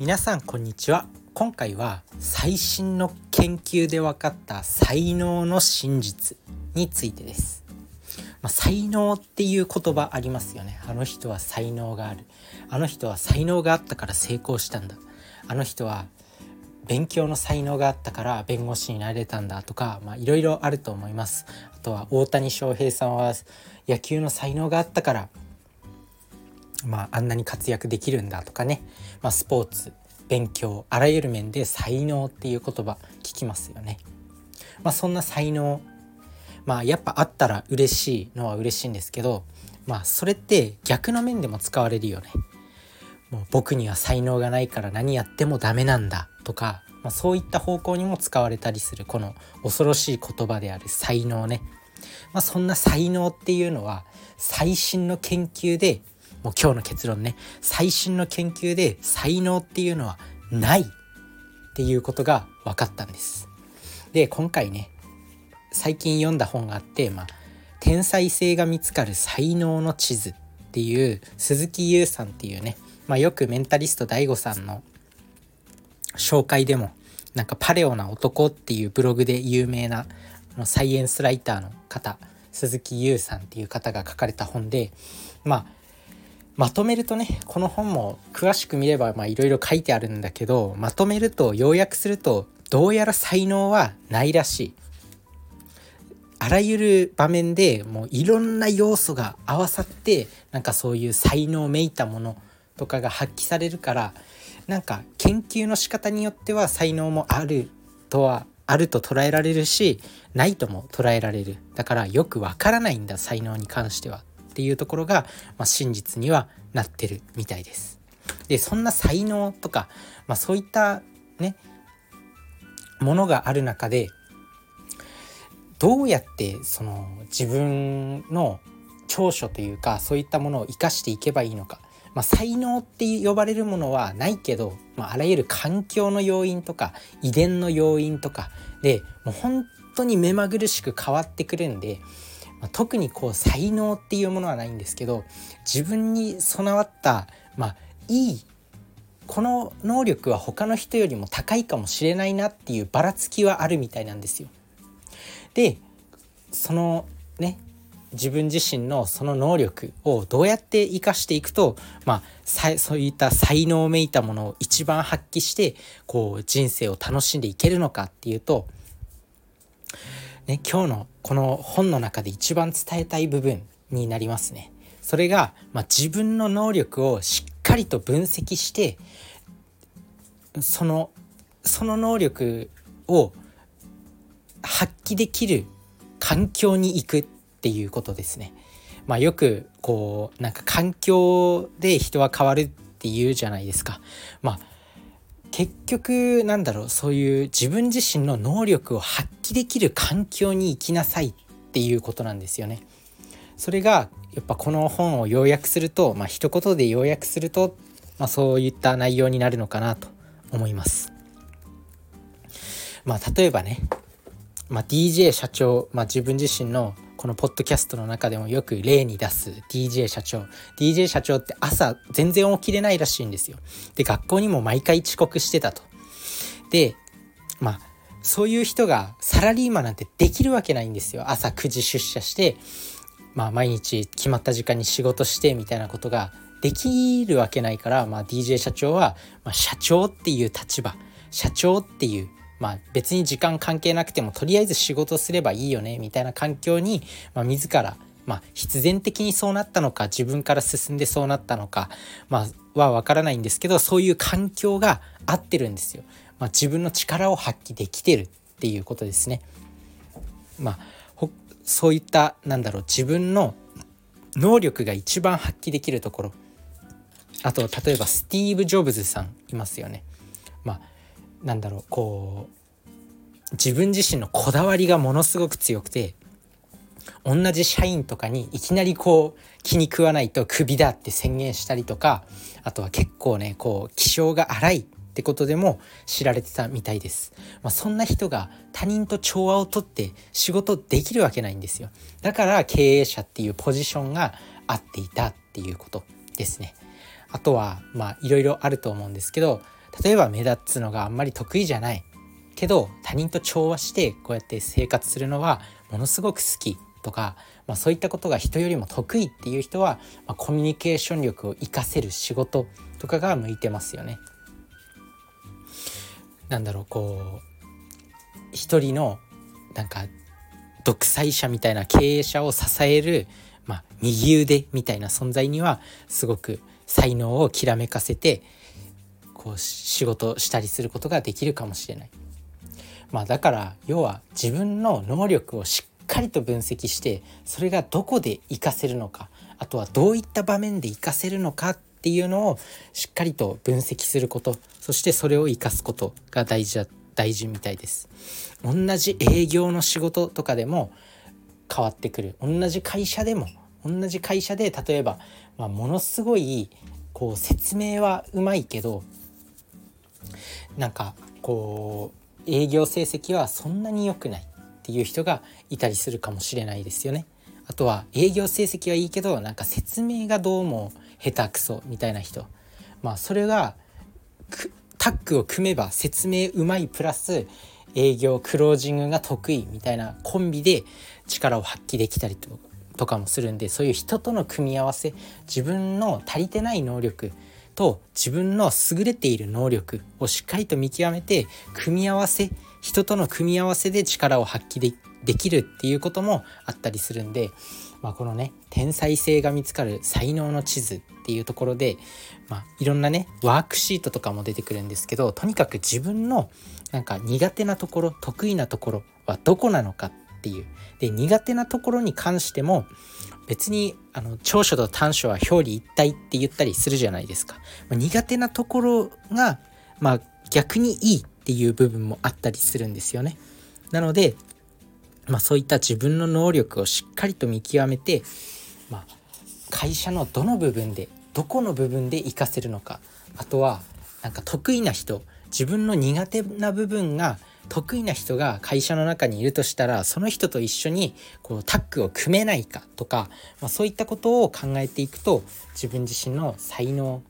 皆さんこんにちは。今回は最新の研究で分かった才能の真実についてです、まあ、才能っていう言葉ありますよね。あの人は才能がある。あの人は才能があったから成功したんだ。あの人は勉強の才能があったから弁護士になれたんだとかいろいろあると思います。あとは大谷翔平さんは野球の才能があったからまあ、あんなに活躍できるんだとかね、まあ、スポーツ勉強あらゆる面で才能っていう言葉聞きますよね。まあ、そんな才能まあやっぱあったら嬉しいのは嬉しいんですけどまあそれって逆の面でも使われるよね。もう僕には才能がないから何やってもダメなんだとか、まあ、そういった方向にも使われたりするこの恐ろしい言葉である才能ね。まあ、そんな才能っていうのは最新の研究でもう今日の結論ね最新の研究で才能っていうのはないっていうことが分かったんです。で今回ね最近読んだ本があって、まあ、天才性が見つかる才能の地図っていう鈴木優さんっていうね、まあ、よくメンタリスト DAIGO さんの紹介でもなんかパレオな男っていうブログで有名なサイエンスライターの方鈴木優さんっていう方が書かれた本でまあまとめるとねこの本も詳しく見ればいろいろ書いてあるんだけどまとめると要約するとどうやら才能はないらしい。あらゆる場面でもういろんな要素が合わさってなんかそういう才能めいたものとかが発揮されるからなんか研究の仕方によっては才能もあるとはあると捉えられるしないとも捉えられるだからよくわからないんだ才能に関してはっていうところが、まあ、真実にはなってるみたいです。でそんな才能とか、まあ、そういったねものがある中でどうやってその自分の長所というかそういったものを生かしていけばいいのか、まあ、才能って呼ばれるものはないけど、まあ、あらゆる環境の要因とか遺伝の要因とかでもう本当に目まぐるしく変わってくるんでまあ、特にこう才能っていうものはないんですけど自分に備わった、まあ、いいこの能力は他の人よりも高いかもしれないなっていうばらつきはあるみたいなんですよ。でそのね自分自身のその能力をどうやって生かしていくと、まあ、そういった才能をめいたものを一番発揮してこう人生を楽しんでいけるのかっていうとね、今日のこの本の中で一番伝えたい部分になりますね。それが、まあ、自分の能力をしっかりと分析してそのその能力を発揮できる環境に行くっていうことですね。まあ、よくこうなんか環境で人は変わるって言うじゃないですか。まあ結局なんだろうそういう自分自身の能力を発揮できる環境に行きなさいっていうことなんですよね。それがやっぱこの本を要約するとまあ一言で要約すると、まあ、そういった内容になるのかなと思います。まあ例えばね、まあ、DJ 社長、まあ、自分自身のこのポッドキャストの中でもよく例に出す DJ 社長。DJ 社長って朝全然起きれないらしいんですよ。で学校にも毎回遅刻してたと。でまあそういう人がサラリーマンなんてできるわけないんですよ。朝9時出社してまあ毎日決まった時間に仕事してみたいなことができるわけないから、まあ、DJ 社長は、まあ、社長っていう立場。社長っていうまあ別に時間関係なくてもとりあえず仕事すればいいよねみたいな環境に、まあ、自らまあ、必然的にそうなったのか自分から進んでそうなったのか、まあ、は分からないんですけどそういう環境が合ってるんですよ。まあ、自分の力を発揮できてるっていうことですね。まあ、そういったなんだろう自分の能力が一番発揮できるところあと例えばスティーブ・ジョブズさんいますよね。まあなんだろうこう自分自身のこだわりがものすごく強くて同じ社員とかにいきなりこう気に食わないとクビだって宣言したりとかあとは結構ねこう気性が荒いってことでも知られてたみたいです、まあ、そんな人が他人と調和をとって仕事できるわけないんですよ。だから経営者っていうポジションが合っていたっていうことですね。あとはまあいろいろあると思うんですけど例えば目立つのがあんまり得意じゃないけど他人と調和してこうやって生活するのはものすごく好きとか、まあ、そういったことが人よりも得意っていう人は、まあ、コミュニケーション力を活かせる仕事とかが向いてますよね。なんだろうこう一人のなんか独裁者みたいな経営者を支える、まあ、右腕みたいな存在にはすごく才能をきらめかせてこう仕事したりすることができるかもしれない。まあ、だから要は自分の能力をしっかりと分析してそれがどこで活かせるのかあとはどういった場面で活かせるのかっていうのをしっかりと分析することそしてそれを生かすことが大事だ大事みたいです同じ営業の仕事とかでも変わってくる同じ会社でも同じ会社で例えば、まあ、ものすごいこう説明はうまいけどなんかこう営業成績はそんなに良くないっていう人がいたりするかもしれないですよね。あとは営業成績はいいけどなんか説明がどうも下手くそみたいな人まあそれがタッグを組めば説明うまいプラス営業クロージングが得意みたいなコンビで力を発揮できたりととかもするんでそういう人との組み合わせ自分の足りてない能力と自分の優れている能力をしっかりと見極めて組み合わせ人との組み合わせで力を発揮でできるっていうこともあったりするんで、まあ、このね天才性が見つかる才能の地図っていうところで、まあ、いろんなねワークシートとかも出てくるんですけどとにかく自分のなんか苦手なところ得意なところはどこなのかっていう。で苦手なところに関しても別にあの長所と短所は表裏一体って言ったりするじゃないですか、まあ、苦手なところが、まあ、逆にいいっていう部分もあったりするんですよね。なのでまあ、そういった自分の能力をしっかりと見極めて、まあ、会社のどの部分でどこの部分で活かせるのか。あとはなんか得意な人自分の苦手な部分が得意な人が会社の中にいるとしたらその人と一緒にこうタッグを組めないかとか、まあ、そういったことを考えていくと自分自身の才能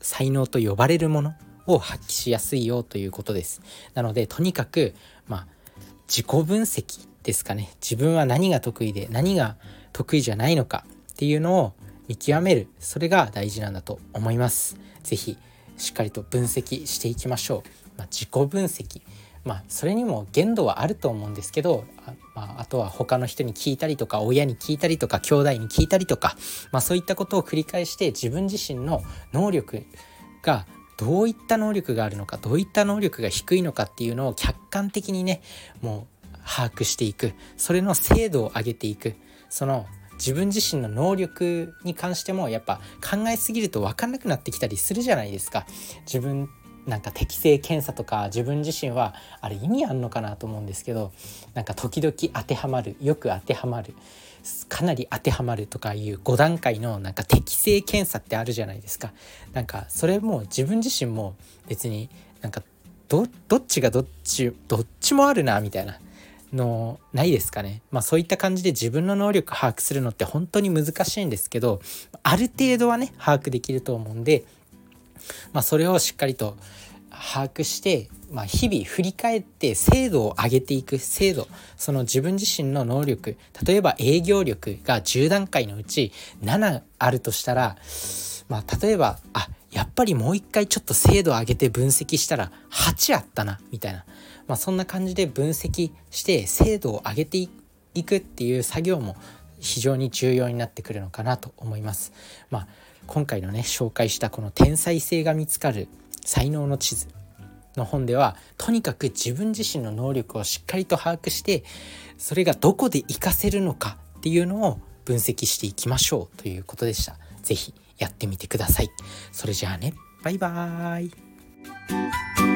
才能と呼ばれるものを発揮しやすいよということです。なのでとにかくまあ自己分析ですかね。自分は何が得意で何が得意じゃないのかっていうのを見極める。それが大事なんだと思います。是非しっかりと分析していきましょう、まあ、自己分析。まあそれにも限度はあると思うんですけどあ,、まあ、あとは他の人に聞いたりとか親に聞いたりとか兄弟に聞いたりとか、まあ、そういったことを繰り返して自分自身の能力がどういった能力があるのかどういった能力が低いのかっていうのを客観的にねもう把握していく。それの精度を上げていく。その自分自身の能力に関してもやっぱ考えすぎると分かんなくなってきたりするじゃないですか。自分なんか適性検査とか自分自身はあれ意味あんのかなと思うんですけどなんか時々当てはまるよく当てはまるかなり当てはまるとかいう5段階のなんか適性検査ってあるじゃないですかなんかそれも自分自身も別になんかどっちがどっちどっちもあるなみたいなのないですかね。まあそういった感じで自分の能力把握するのって本当に難しいんですけどある程度はね把握できると思うんで、まあ、それをしっかりと把握して、まあ、日々振り返って精度を上げていく精度。その自分自身の能力。例えば営業力が10段階のうち7あるとしたら、まあ、例えばあやっぱりもう一回ちょっと精度を上げて分析したら8あったなみたいな。まあ、そんな感じで分析して精度を上げていくっていう作業も非常に重要になってくるのかなと思います。まあ、今回のね紹介したこの天才性が見つかる才能の地図の本ではとにかく自分自身の能力をしっかりと把握してそれがどこで活かせるのかっていうのを分析していきましょうということでした。是非やってみてください。それじゃあねバイバーイ